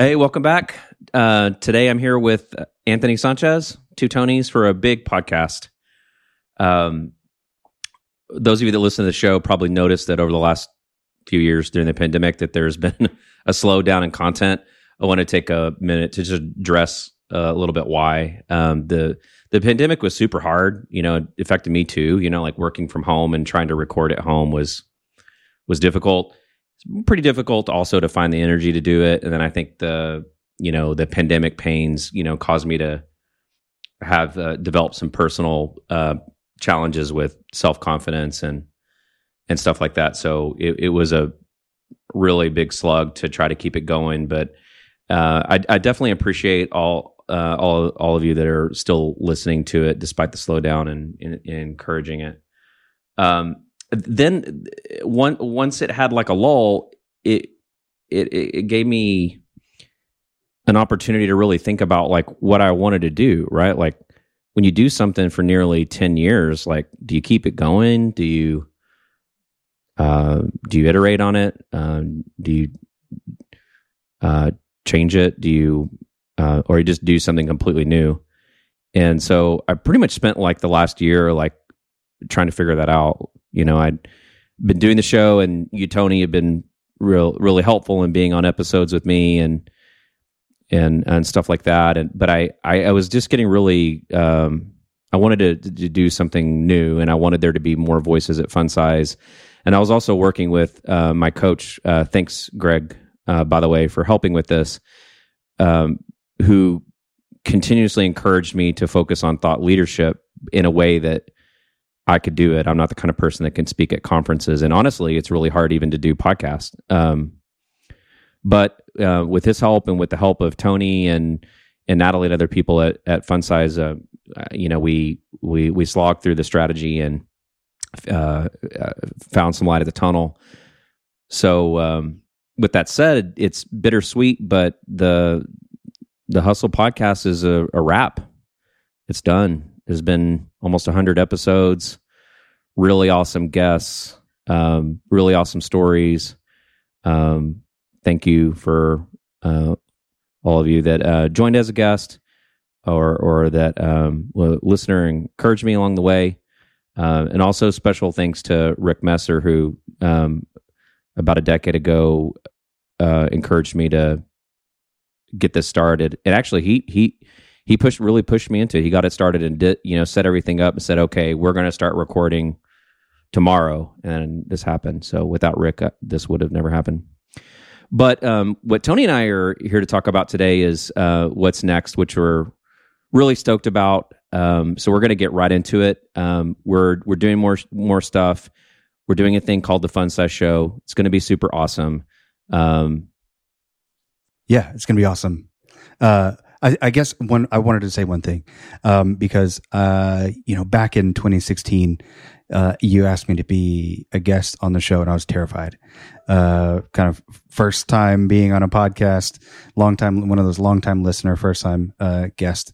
Hey, welcome back. Uh, today I'm here with Anthony Sanchez, two Tonys, for a big podcast. Um, those of you that listen to the show probably noticed that over the last few years during the pandemic that there's been a slowdown in content. I want to take a minute to just address uh, a little bit why. Um, the the pandemic was super hard. You know, it affected me too. You know, like working from home and trying to record at home was was difficult. It's pretty difficult also to find the energy to do it. And then I think the you know the pandemic pains you know caused me to have uh, developed some personal uh, challenges with self confidence and and stuff like that. So it, it, was a really big slug to try to keep it going. But uh, I, I, definitely appreciate all uh, all all of you that are still listening to it despite the slowdown and, and, and encouraging it. Um, then one, once it had like a lull, it it it gave me an opportunity to really think about like what I wanted to do, right? Like when you do something for nearly 10 years, like do you keep it going? Do you uh do you iterate on it? Um do you uh change it? Do you uh or you just do something completely new? And so I pretty much spent like the last year like trying to figure that out. You know, I'd been doing the show and you Tony had been real really helpful in being on episodes with me and and and stuff like that. And but I I, I was just getting really um, I wanted to, to, do something new, and I wanted there to be more voices at Funsize. And I was also working with uh, my coach. Uh, thanks, Greg, uh, by the way, for helping with this. Um, who continuously encouraged me to focus on thought leadership in a way that I could do it. I'm not the kind of person that can speak at conferences, and honestly, it's really hard even to do podcasts. Um, but uh, with his help and with the help of Tony and and Natalie and other people at at uh, uh, you know, we we we slogged through the strategy and uh, uh, found some light at the tunnel. So, um, with that said, it's bittersweet, but the the Hustle podcast is a, a wrap. It's done. There's been almost 100 episodes, really awesome guests, um, really awesome stories. Um, thank you for uh, all of you that uh, joined as a guest or or that um, listener encouraged me along the way. Uh, and also special thanks to Rick Messer, who um, about a decade ago uh, encouraged me to get this started. And actually, he he he pushed really pushed me into it. He got it started and did you know set everything up and said, okay, we're going to start recording tomorrow, and this happened. So without Rick, uh, this would have never happened. But um, what Tony and I are here to talk about today is uh, what's next, which we're really stoked about. Um, so we're going to get right into it. Um, we're we're doing more more stuff. We're doing a thing called the Funsize Show. It's going to be super awesome. Um, yeah, it's going to be awesome. Uh, I, I, guess one I wanted to say one thing um, because uh, you know back in 2016 uh, you asked me to be a guest on the show, and I was terrified. Uh, kind of first time being on a podcast, long time, one of those long time listener, first time uh, guest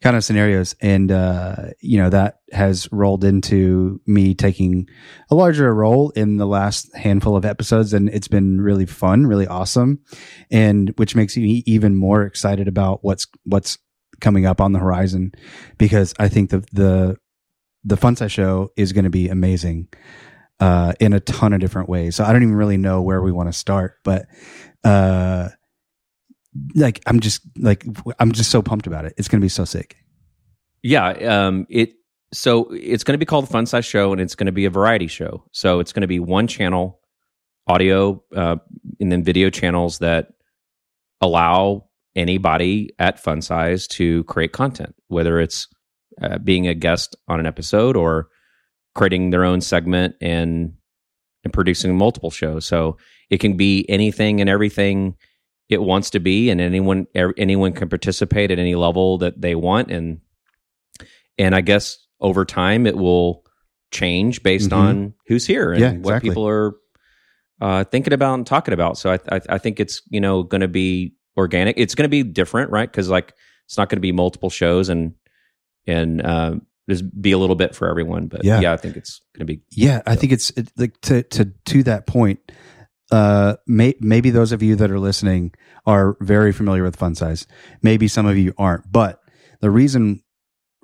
kind of scenarios, and uh, you know that has rolled into me taking a larger role in the last handful of episodes, and it's been really fun, really awesome, and which makes me even more excited about what's what's coming up on the horizon because I think the the the Funsize Show is going to be amazing uh, in a ton of different ways. So I don't even really know where we want to start, but uh, like I'm just like I'm just so pumped about it. It's going to be so sick. Yeah, um, it so it's going to be called the Funsize Show, and it's going to be a variety show. So it's going to be one channel, audio, uh, and then video channels that allow anybody at Funsize to create content, whether it's uh, being a guest on an episode or creating their own segment and and producing multiple shows. So it can be anything and everything it wants to be, and anyone er, anyone can participate at any level that they want. And and I guess over time it will change based mm-hmm. on who's here and yeah, exactly. what people are uh, thinking about and talking about. So I I, I think it's you know going to be organic. It's going to be different, right? Because like it's not going to be multiple shows and and uh, just be a little bit for everyone. But yeah, yeah I think it's going to be. Yeah, I think it's it, like to to to that point. uh, may, maybe those of you that are listening are very familiar with Funsize. Maybe some of you aren't, but the reason,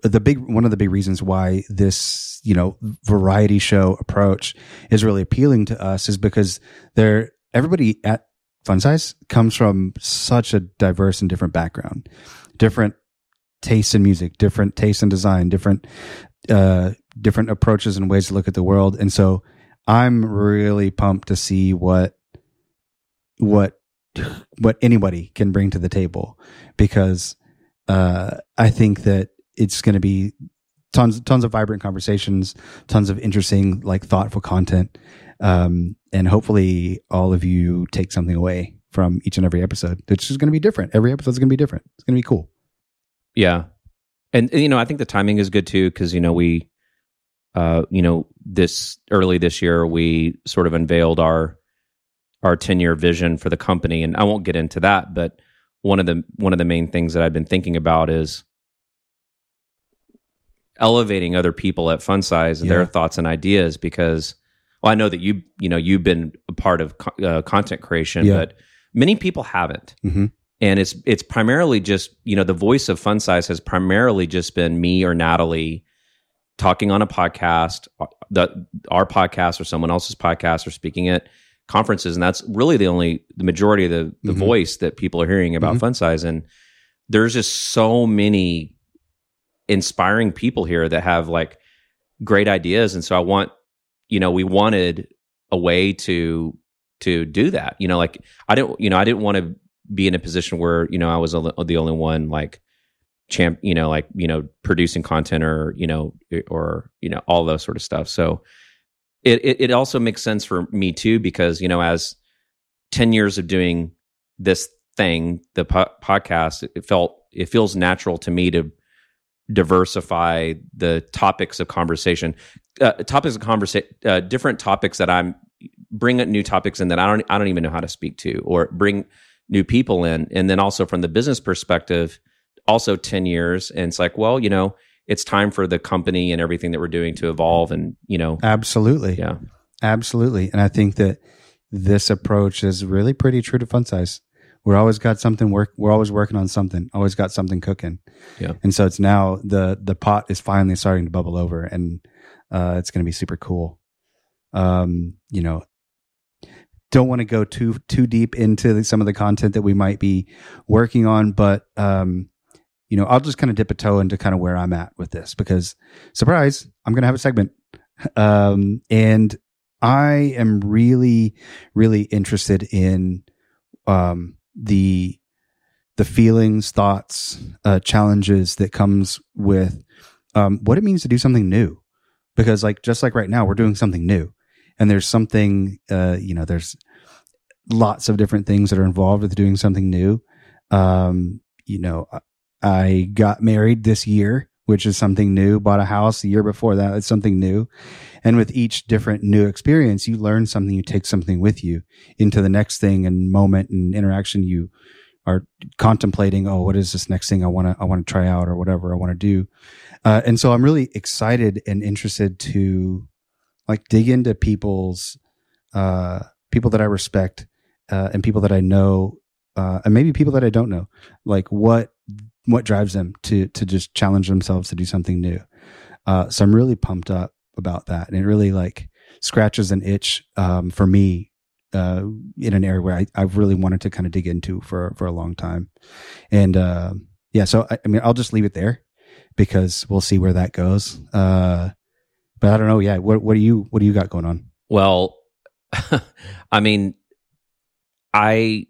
the big, one of the big reasons why this, you know, variety show approach is really appealing to us is because they're, everybody at Funsize comes from such a diverse and different background, different tastes in music, different tastes in design, different, uh, different approaches and ways to look at the world. And so, I'm really pumped to see what what what anybody can bring to the table because uh, I think that it's going to be tons tons of vibrant conversations, tons of interesting like thoughtful content, um, and hopefully all of you take something away from each and every episode. It's just going to be different. Every episode is going to be different. It's going to be cool. Yeah, and you know I think the timing is good too because you know we uh, you know, this early this year, we sort of unveiled our our 10 year vision for the company. And I won't get into that, but one of the one of the main things that I've been thinking about is elevating other people at Funsize and yeah. their thoughts and ideas because well, I know that you you know you've been a part of co- uh, content creation, yeah. but many people haven't. Mm-hmm. And it's it's primarily just you know the voice of Funsize has primarily just been me or Natalie talking on a podcast, uh, that our podcast or someone else's podcast, or speaking at conferences, and that's really the only the majority of the the mm-hmm. voice that people are hearing about mm-hmm. Funsize. And there's just so many inspiring people here that have like great ideas, and so I want you know we wanted a way to to do that. You know, like I didn't you know I didn't want to be in a position where you know I was the only one like champ, you know, like, you know, producing content or, you know, or, you know, all those sort of stuff. So it, it, it also makes sense for me too, because, you know, as 10 years of doing this thing, the po- podcast, it felt, it feels natural to me to diversify the topics of conversation, uh, topics of conversation, uh, different topics that I'm bring up new topics in that I don't, I don't even know how to speak to or bring new people in. And then also from the business perspective, also 10 years. And it's like well you know it's time for the company and everything that we're doing to evolve and you know. Absolutely. Yeah. Absolutely. And i think that this approach is really pretty true to Funsize. We're always got something work we're always working on something always got something cooking. Yeah. And so it's now the the pot is finally starting to bubble over and uh, it's going to be super cool. Um you know don't want to go too too deep into the, some of the content that we might be working on but um you know, I'll just kind of dip a toe into kind of where I'm at with this because surprise, I'm going to have a segment. Um, and I am really, really interested in, um, the, the feelings, thoughts, uh, challenges that comes with, um, what it means to do something new. Because like, just like right now, we're doing something new and there's something, uh, you know, there's lots of different things that are involved with doing something new. Um, you know, I got married this year, which is something new, bought a house the year before that. It's something new. And with each different new experience, you learn something, you take something with you into the next thing and moment and interaction you are contemplating. Oh, what is this next thing I want to, I want to try out or whatever I want to do. Uh, and so I'm really excited and interested to like dig into people's, uh, people that I respect, uh, and people that I know, uh, and maybe people that I don't know, like what what drives them to to just challenge themselves to do something new. Uh, so I'm really pumped up about that, and it really like scratches an itch um, for me uh, in an area where I, I've really wanted to kind of dig into for for a long time. And uh, yeah, so I, I, mean, I'll just leave it there because we'll see where that goes. Uh, but I don't know. Yeah, what what do you what do you got going on? Well, I mean, I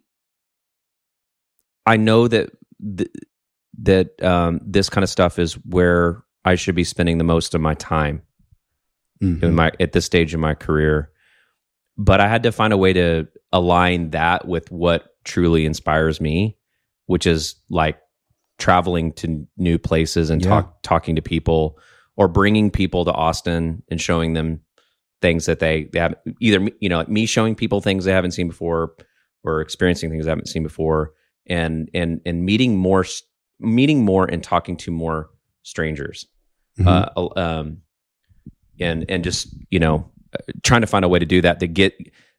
I know that the, that um, this kind of stuff is where I should be spending the most of my time mm-hmm. in my at this stage in my career. But I had to find a way to align that with what truly inspires me, which is like traveling to new places and yeah. talk talking to people or bringing people to Austin and showing them things that they, they have either you know me showing people things they haven't seen before or experiencing things they haven't seen before and and and meeting more meeting more and talking to more strangers, mm-hmm. uh, um, and and just you know trying to find a way to do that to get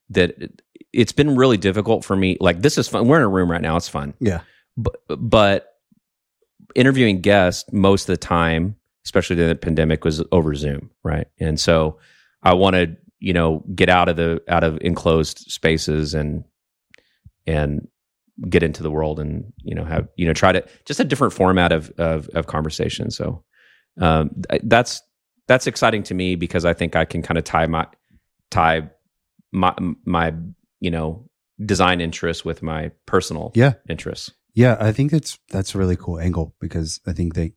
that it's been really difficult for me. Like this is fun. We're in a room right now. It's fun. Yeah. But but interviewing guests most of the time, especially during the pandemic, was over Zoom, right? And so I wanted you know get out of the out of enclosed spaces and and get into the world and you know have you know try to just a different format of of, of conversation. So um, that's that's exciting to me because I think I can kind of tie my tie my my you know design interests with my personal Yeah. interests. Yeah, I think that's that's a really cool angle because I think that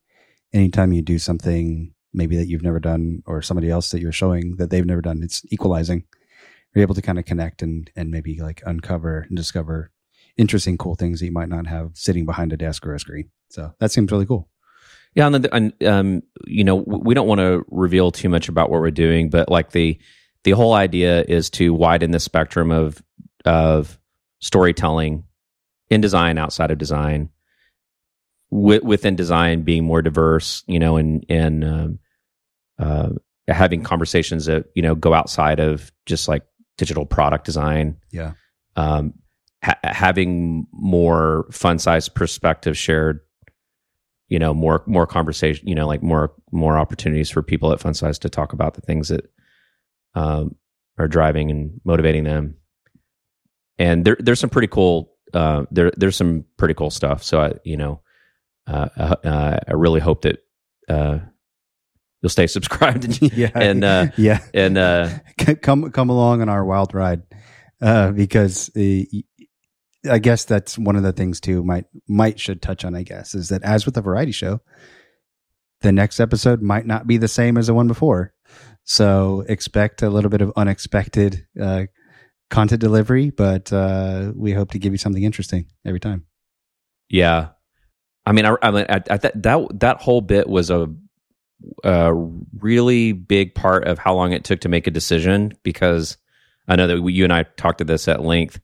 anytime you do something maybe that you've never done or somebody else that you're showing that they've never done, it's equalizing. You're able to kind of connect and and maybe like uncover and discover interesting, cool things that you might not have sitting behind a desk or a screen. So that seems really cool. Yeah, and, and um, you know, we don't want to reveal too much about what we're doing, but like the the whole idea is to widen the spectrum of of storytelling in design, outside of design, wi- within design being more diverse, you know, and and um, uh, having conversations that you know go outside of just like digital product design. Yeah. Um, ha- having more Funsize perspective shared you know more more conversation you know like more more opportunities for people at Funsize to talk about the things that um, are driving and motivating them and there there's some pretty cool uh, there there's some pretty cool stuff so i you know uh, uh, i really hope that uh, you'll stay subscribed and yeah. and uh, yeah. and uh, come come along on our wild ride uh, because uh, I guess that's one of the things too might might should touch on I guess is that as with a variety show the next episode might not be the same as the one before so expect a little bit of unexpected uh, content delivery but uh, we hope to give you something interesting every time Yeah, I mean, I, I mean, I, I, that that that whole bit was a, a really big part of how long it took to make a decision because I know that we, you and I talked to this at length.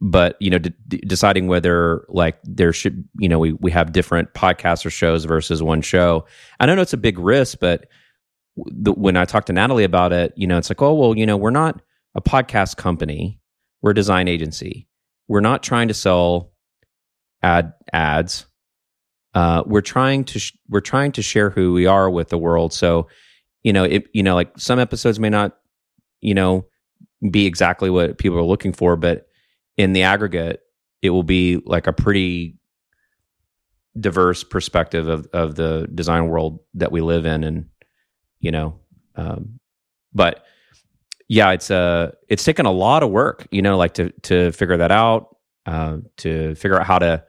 But you know, deciding whether like there should, you know, we we have different podcasts or shows versus one show. I don't know it's a big risk, but the, when I talked to Natalie about it, you know, it's like, oh well, you know, we're not a podcast company, we're a design agency. We're not trying to sell ad ads. Uh, we're trying to sh- we're trying to share who we are with the world. So, you know, it you know, like some episodes may not, you know, be exactly what people are looking for, but in the aggregate, it will be like a pretty diverse perspective of of the design world that we live in, and you know, um, but yeah, it's uh it's taken a lot of work, you know, like to to figure that out, uh, to figure out how to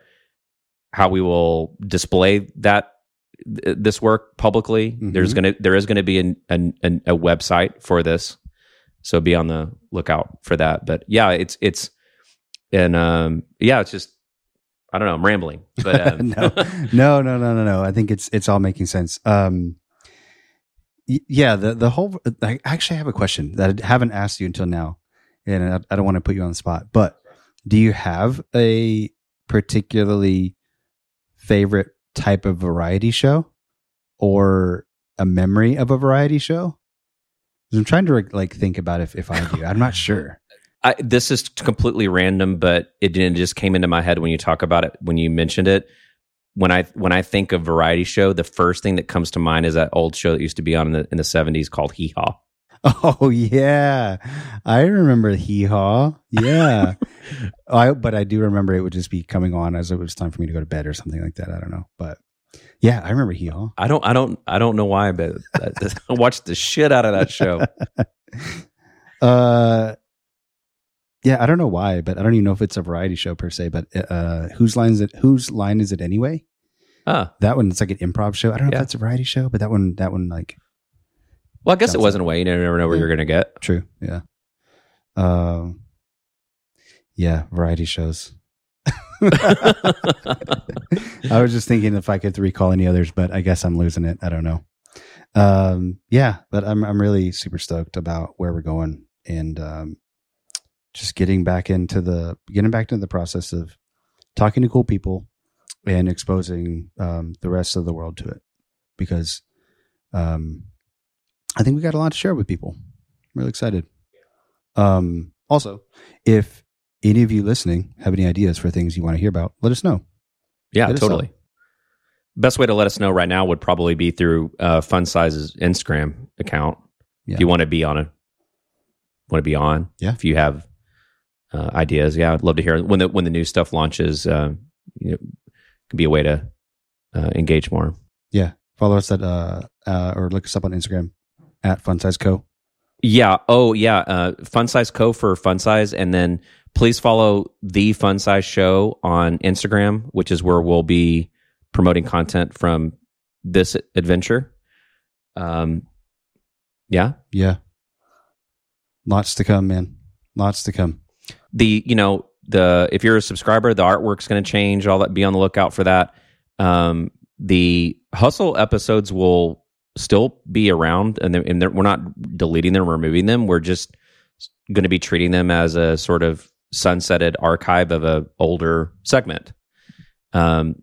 how we will display that th- this work publicly. There's Mhm. gonna there is gonna be an, an, an a website for this, so be on the lookout for that. But yeah, it's it's and um yeah, it's just I don't know, I'm rambling, but um, no, no, no, no, no, no. I think it's it's all making sense. Um, y- yeah, the the whole. I actually have a question that I haven't asked you until now, and I, I don't want to put you on the spot. But do you have a particularly favorite type of variety show, or a memory of a variety show? I'm trying to like think about if if I do. I'm not sure. I, this is completely random, but it didn't it just came into my head when you talk about it when you mentioned it. When I when I think of variety show, the first thing that comes to mind is that old show that used to be on in the in the seventies called Hee Haw. Oh yeah, I remember Hee Haw. Yeah, I but I do remember it would just be coming on as it was time for me to go to bed or something like that. I don't know, but yeah, I remember Hee Haw. I don't I don't I don't know why, but I watched the shit out of that show. Uh, yeah, I don't know why, but I don't even know if it's a variety show per se. But uh, whose line is it? Whose line is it anyway? Huh. That one, it's like an improv show. I don't know Yeah. if that's a variety show, but that one, that one, like Well, I guess it was in a way. You never know where you're going to get. true. Yeah. Um. Yeah, variety shows. I was just thinking if I could recall any others, but I guess I'm losing it. I don't know. Um, yeah, but I'm I'm really super stoked about where we're going and um, just getting back into the getting back into the process of talking to cool people and exposing um, the rest of the world to it because um, I think we got a lot to share with people. I'm really excited. Um, Also, if any of you listening have any ideas for things you want to hear about, let us know. Yeah, totally. Best way to let us know right now would probably be through uh, Funsize's Instagram account. Yeah. If you want to be on a want to be on, Yeah. If you have uh, ideas, yeah, I'd love to hear when the when the new stuff launches. Uh, you know, could be a way to uh, engage more. Yeah. Follow us at, uh, uh, or look us up on Instagram at Funsize Co. Yeah. Oh, yeah. Uh, Funsize Co for Funsize, and then please follow the Funsize Show on Instagram, which is where we'll be promoting content from this adventure. Um, yeah. Yeah. Lots to come, man. Lots to come. The you know the if you're a subscriber, the artwork's going to change. All that. Be on the lookout for that. Um, the hustle episodes will still be around, and, and we're not deleting them, or removing them. We're just going to be treating them as a sort of sunsetted archive of a older segment. Um,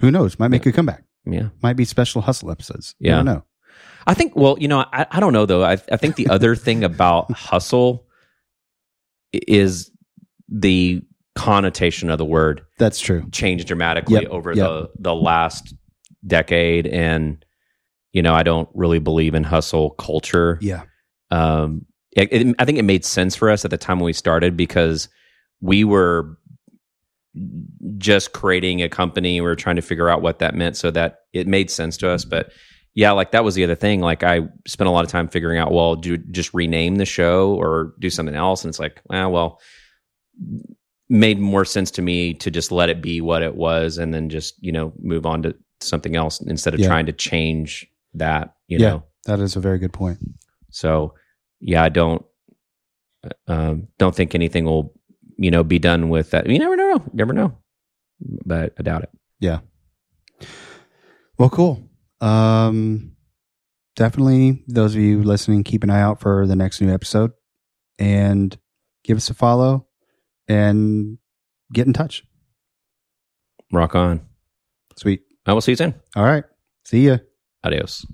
Who knows? Might make a comeback. yeah. Might be special hustle episodes. Yeah. never know. I think, well, you know, I, I don't know though. I, I think the other thing about hustle is the connotation of the word That's true. changed dramatically Yep, over yep. the the last decade, and you know, I don't really believe in hustle culture. Yeah. Um, it, it- I think it made sense for us at the time when we started because we were just creating a company. We were trying to figure out what that meant, so that it made sense to us. But yeah, like that was the other thing. Like I spent a lot of time figuring out, well, do just rename the show or do something else, and it's like, ah, well, made more sense to me to just let it be what it was, and then just you know move on to something else instead of Yeah. trying to change that. You Yeah. know. That is a very good point. So yeah, I don't um, don't think anything will you know be done with that. You never know, never know, but I doubt it. Yeah. Well, cool. Um, definitely, those of you listening, keep an eye out for the next new episode and give us a follow and get in touch. Rock on. Sweet. I will see you soon. All right. See ya. Adiós.